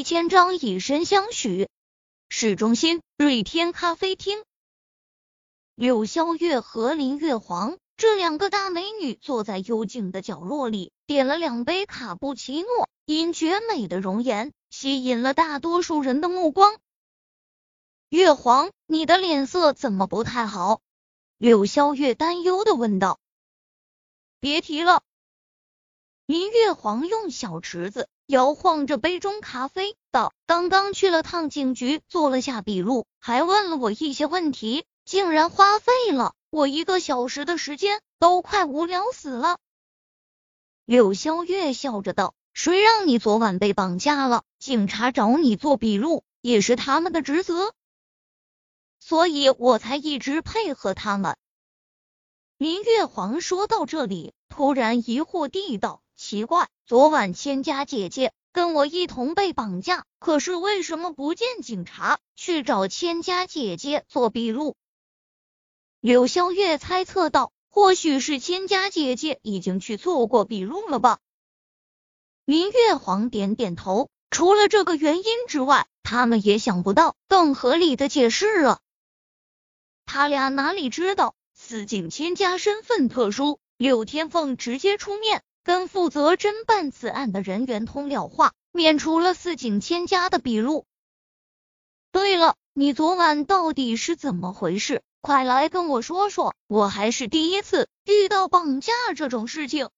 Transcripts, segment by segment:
一千张以身相许。市中心瑞天咖啡厅，柳萧月和林月皇这两个大美女坐在幽静的角落里，点了两杯卡布奇诺，因绝美的容颜吸引了大多数人的目光。月皇，你的脸色怎么不太好？柳萧月担忧的问道。别提了。林月皇用小池子摇晃着杯中咖啡，道：“刚刚去了趟警局，做了下笔录，还问了我一些问题，竟然花费了我一个小时的时间，都快无聊死了。”柳萧月笑着道：“谁让你昨晚被绑架了？警察找你做笔录，也是他们的职责。”所以我才一直配合他们。林月煌说到这里，突然疑惑地道：“奇怪，昨晚千家姐姐跟我一同被绑架，可是为什么不见警察去找千家姐姐做笔录？”柳萧月猜测道：“或许是千家姐姐已经去做过笔录了吧？”林月皇点点头，除了这个原因之外，他们也想不到更合理的解释了。他俩哪里知道，司警千家身份特殊，柳天凤直接出面跟负责侦办此案的人员通了话，免除了四井千家的笔录。对了，你昨晚到底是怎么回事？快来跟我说说，我还是第一次遇到绑架这种事情。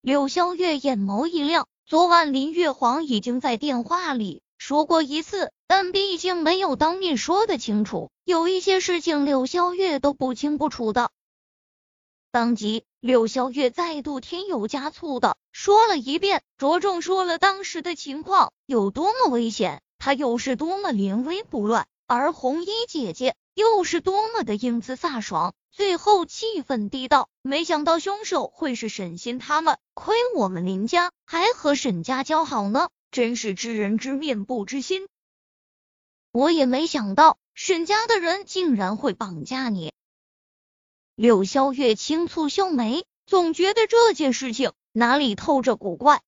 柳萧月眼眸一亮，昨晚林月皇已经在电话里。说过一次，但毕竟没有当面说的清楚，有一些事情柳萧月都不清不楚的。当即，柳萧月再度添油加醋的说了一遍，着重说了当时的情况有多么危险，他又是多么临危不乱，而红衣姐姐又是多么的英姿飒爽。最后，气愤地道：“没想到凶手会是沈心他们，亏我们林家还和沈家交好呢。”真是知人知面不知心，我也没想到沈家的人竟然会绑架你。柳萧月轻蹙秀眉，总觉得这件事情哪里透着古怪。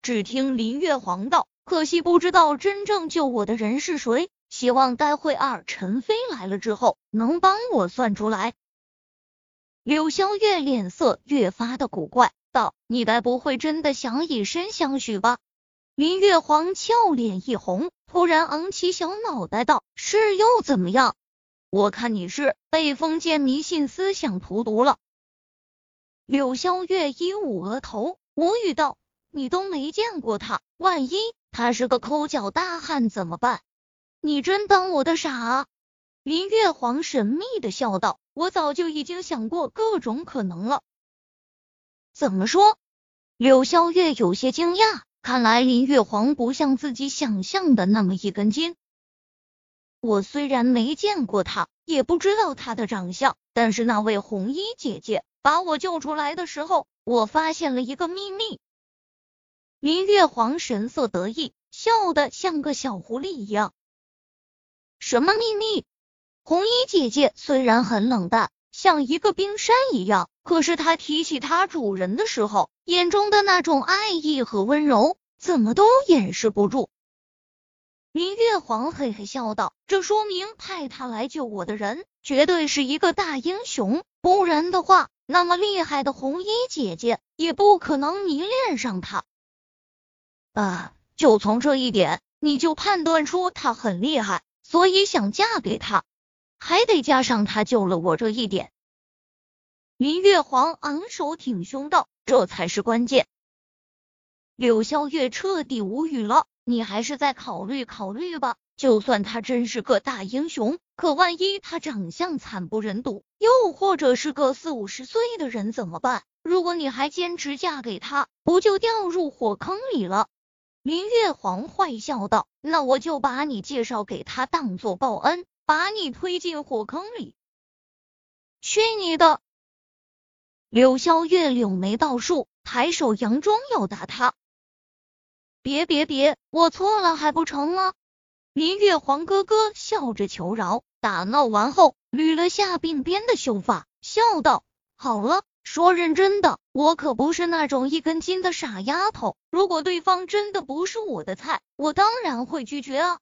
只听林月皇道：“可惜不知道真正救我的人是谁，希望待会儿陈飞来了之后能帮我算出来。”柳萧月脸色越发的古怪，道：“你该不会真的想以身相许吧？”林月皇俏脸一红，突然昂起小脑袋道：“是又怎么样？我看你是被封建迷信思想荼毒了。”柳萧月一捂额头，无语道：“你都没见过他，万一他是个抠脚大汉怎么办？你真当我的傻？”林月皇神秘的笑道：“我早就已经想过各种可能了。”怎么说？柳萧月有些惊讶。看来林月皇不像自己想象的那么一根筋。我虽然没见过他，也不知道他的长相，但是那位红衣姐姐把我救出来的时候，我发现了一个秘密。林月皇神色得意，笑得像个小狐狸一样。什么秘密？红衣姐姐虽然很冷淡。像一个冰山一样，可是她提起她主人的时候，眼中的那种爱意和温柔，怎么都掩饰不住。林月皇嘿嘿笑道：“这说明派他来救我的人，绝对是一个大英雄，不然的话，那么厉害的红衣姐姐也不可能迷恋上他。啊，就从这一点，你就判断出他很厉害，所以想嫁给他。”还得加上他救了我这一点。林月皇昂首挺胸道：“这才是关键。”柳萧月彻底无语了，你还是再考虑考虑吧。就算他真是个大英雄，可万一他长相惨不忍睹，又或者是个四五十岁的人怎么办？如果你还坚持嫁给他，不就掉入火坑里了？林月皇坏笑道：“那我就把你介绍给他，当做报恩。”把你推进火坑里！去你的！柳萧月柳眉倒竖，抬手佯装要打他。别别别，我错了还不成吗？林月皇哥哥笑着求饶。打闹完后，捋了下鬓边的秀发，笑道：“好了，说认真的，我可不是那种一根筋的傻丫头。如果对方真的不是我的菜，我当然会拒绝啊。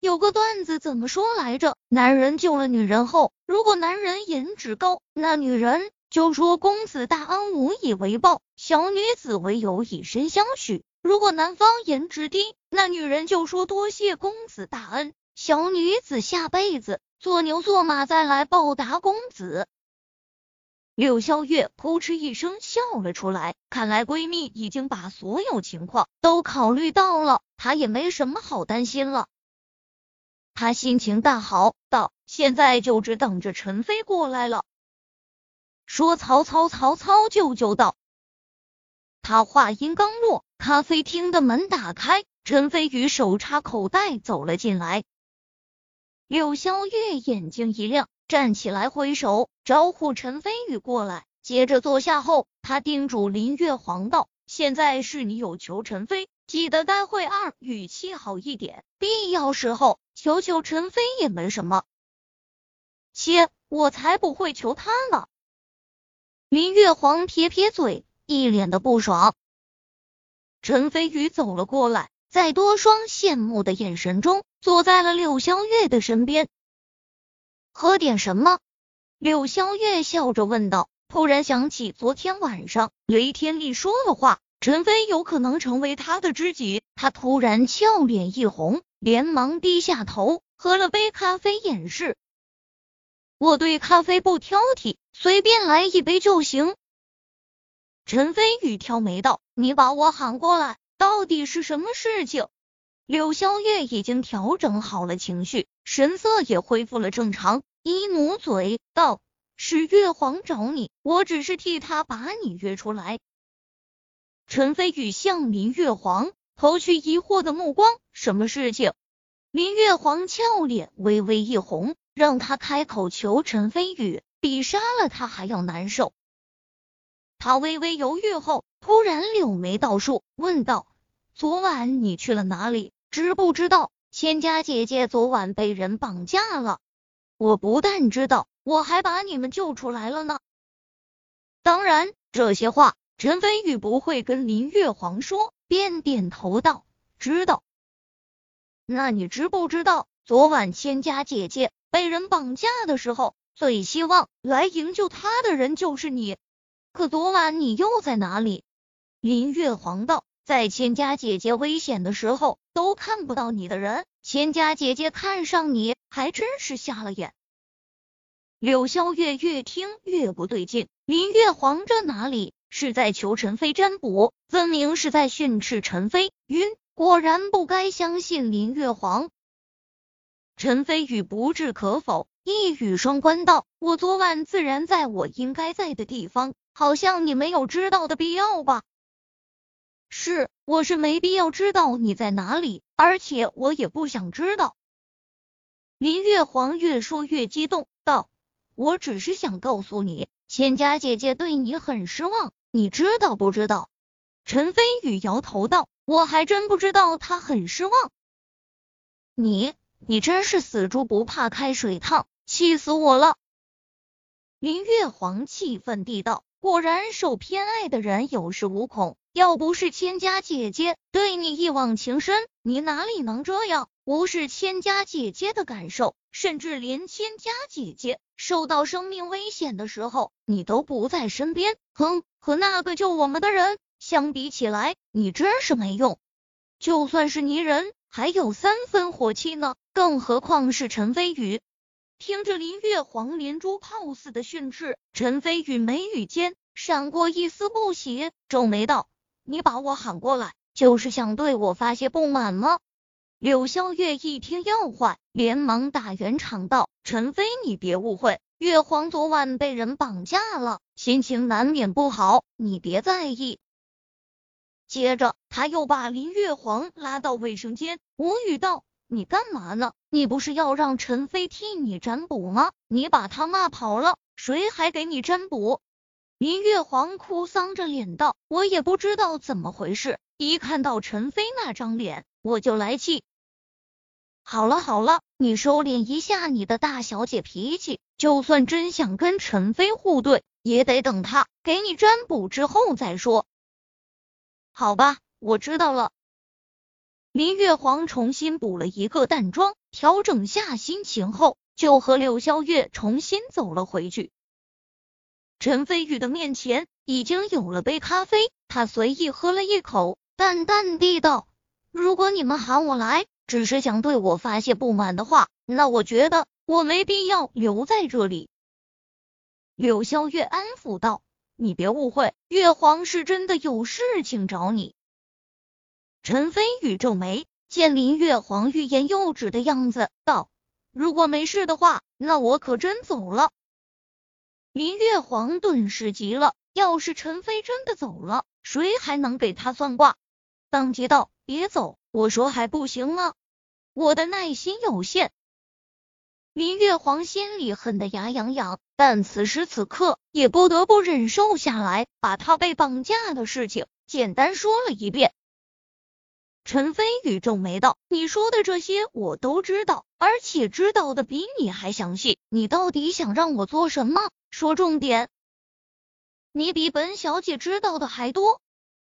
有个段子怎么说来着？男人救了女人后，如果男人颜值高，那女人就说公子大恩无以为报，小女子唯有以身相许；如果男方颜值低，那女人就说多谢公子大恩，小女子下辈子做牛做马再来报答公子。柳萧月扑哧一声笑了出来，看来闺蜜已经把所有情况都考虑到了，她也没什么好担心了。她心情大好，道：“现在就只等着陈飞过来了。”说曹操，曹操就就到。他话音刚落，咖啡厅的门打开，陈飞宇手插口袋走了进来。柳萧月眼睛一亮。站起来挥手招呼陈飞宇过来，接着坐下后，他叮嘱林月皇道：“现在是你有求陈飞，记得待会儿语气好一点，必要时候求求陈飞也没什么。”切，我才不会求他呢！林月皇撇撇嘴，一脸的不爽。陈飞宇走了过来，在多双羡慕的眼神中，坐在了柳湘月的身边。喝点什么？柳香月笑着问道。突然想起昨天晚上雷天丽说的话，陈飞有可能成为他的知己。他突然俏脸一红，连忙低下头，喝了杯咖啡掩饰。我对咖啡不挑剔，随便来一杯就行。陈飞宇挑眉道：“你把我喊过来，到底是什么事情？”柳萧月已经调整好了情绪。神色也恢复了正常，一努嘴道：“是月皇找你，我只是替他把你约出来。”陈飞宇向林月皇投去疑惑的目光：“什么事情？”林月皇俏脸微微一红，让他开口求陈飞宇，比杀了他还要难受。他微微犹豫后，突然柳眉倒竖，问道：“昨晚你去了哪里？知不知道？”千家姐姐昨晚被人绑架了，我不但知道，我还把你们救出来了呢。当然，这些话陈飞宇不会跟林月皇说，便点头道：“知道。”那你知不知道，昨晚千家姐姐被人绑架的时候，最希望来营救她的人就是你。可昨晚你又在哪里？林月皇道。在千家姐姐危险的时候都看不到你的人，千家姐姐看上你还真是瞎了眼。柳萧月越听越不对劲，林月皇这哪里是在求陈飞占卜，分明是在训斥陈飞。晕，果然不该相信林月皇。陈飞宇不置可否，一语双关道：“我昨晚自然在我应该在的地方，好像你没有知道的必要吧。”是，我是没必要知道你在哪里，而且我也不想知道。林月皇越说越激动，道：“我只是想告诉你，千家姐姐对你很失望，你知道不知道？”陈飞宇摇头道：“我还真不知道她很失望。”你，你真是死猪不怕开水烫，气死我了！林月皇气愤地道：“果然受偏爱的人有恃无恐。”要不是千家姐姐对你一往情深，你哪里能这样无视千家姐姐的感受？甚至连千家姐姐受到生命危险的时候，你都不在身边。哼，和那个救我们的人相比起来，你真是没用。就算是泥人，还有三分火气呢，更何况是陈飞宇？听着林月皇连珠炮似的训斥，陈飞宇眉宇间闪过一丝不喜，皱眉道。你把我喊过来，就是想对我发泄不满吗？柳萧月一听要坏，连忙打圆场道：“陈飞，你别误会，月皇昨晚被人绑架了，心情难免不好，你别在意。”接着，他又把林月皇拉到卫生间，无语道：“你干嘛呢？你不是要让陈飞替你占卜吗？你把他骂跑了，谁还给你占卜？”林月皇哭丧着脸道：“我也不知道怎么回事，一看到陈飞那张脸，我就来气。好了好了，你收敛一下你的大小姐脾气。就算真想跟陈飞互对，也得等他给你占卜之后再说。好吧，我知道了。林月皇重新补了一个淡妆，调整下心情后，就和柳萧月重新走了回去。陈飞宇的面前已经有了杯咖啡，他随意喝了一口，淡淡地道：“如果你们喊我来，只是想对我发泄不满的话，那我觉得我没必要留在这里。”柳萧月安抚道：“你别误会，月皇是真的有事情找你。”陈飞宇皱眉，见林月皇欲言又止的样子，道：“如果没事的话，那我可真走了。”林月皇顿时急了，要是陈飞真的走了，谁还能给他算卦？当即道：“别走，我说还不行吗？我的耐心有限。”林月皇心里恨得牙痒痒，但此时此刻也不得不忍受下来，把他被绑架的事情简单说了一遍。陈飞宇皱眉道：“你说的这些我都知道，而且知道的比你还详细。你到底想让我做什么？说重点。你比本小姐知道的还多。”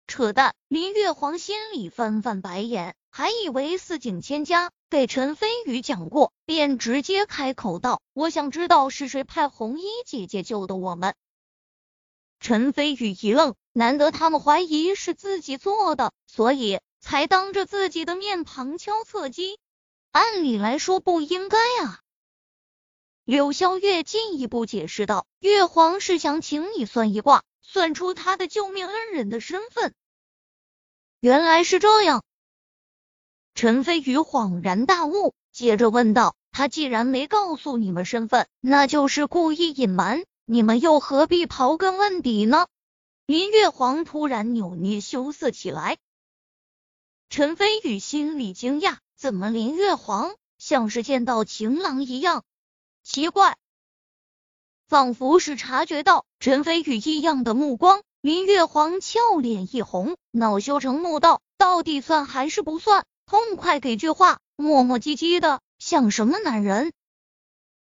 扯淡！林月皇心里翻翻白眼，还以为四景千家给陈飞宇讲过，便直接开口道：“我想知道是谁派红衣姐姐救的我们。”陈飞宇一愣，难得他们怀疑是自己做的，所以。才当着自己的面旁敲侧击，按理来说不应该啊。柳萧月进一步解释道：“月皇是想请你算一卦，算出他的救命恩人的身份。”原来是这样。陈飞宇恍然大悟，接着问道：“他既然没告诉你们身份，那就是故意隐瞒，你们又何必刨根问底呢？”林月皇突然扭捏羞涩起来。陈飞宇心里惊讶，怎么林月皇像是见到情郎一样？奇怪，仿佛是察觉到陈飞宇异样的目光，林月皇俏脸一红，恼羞成怒道：“到底算还是不算？痛快给句话！磨磨唧唧的，像什么男人？”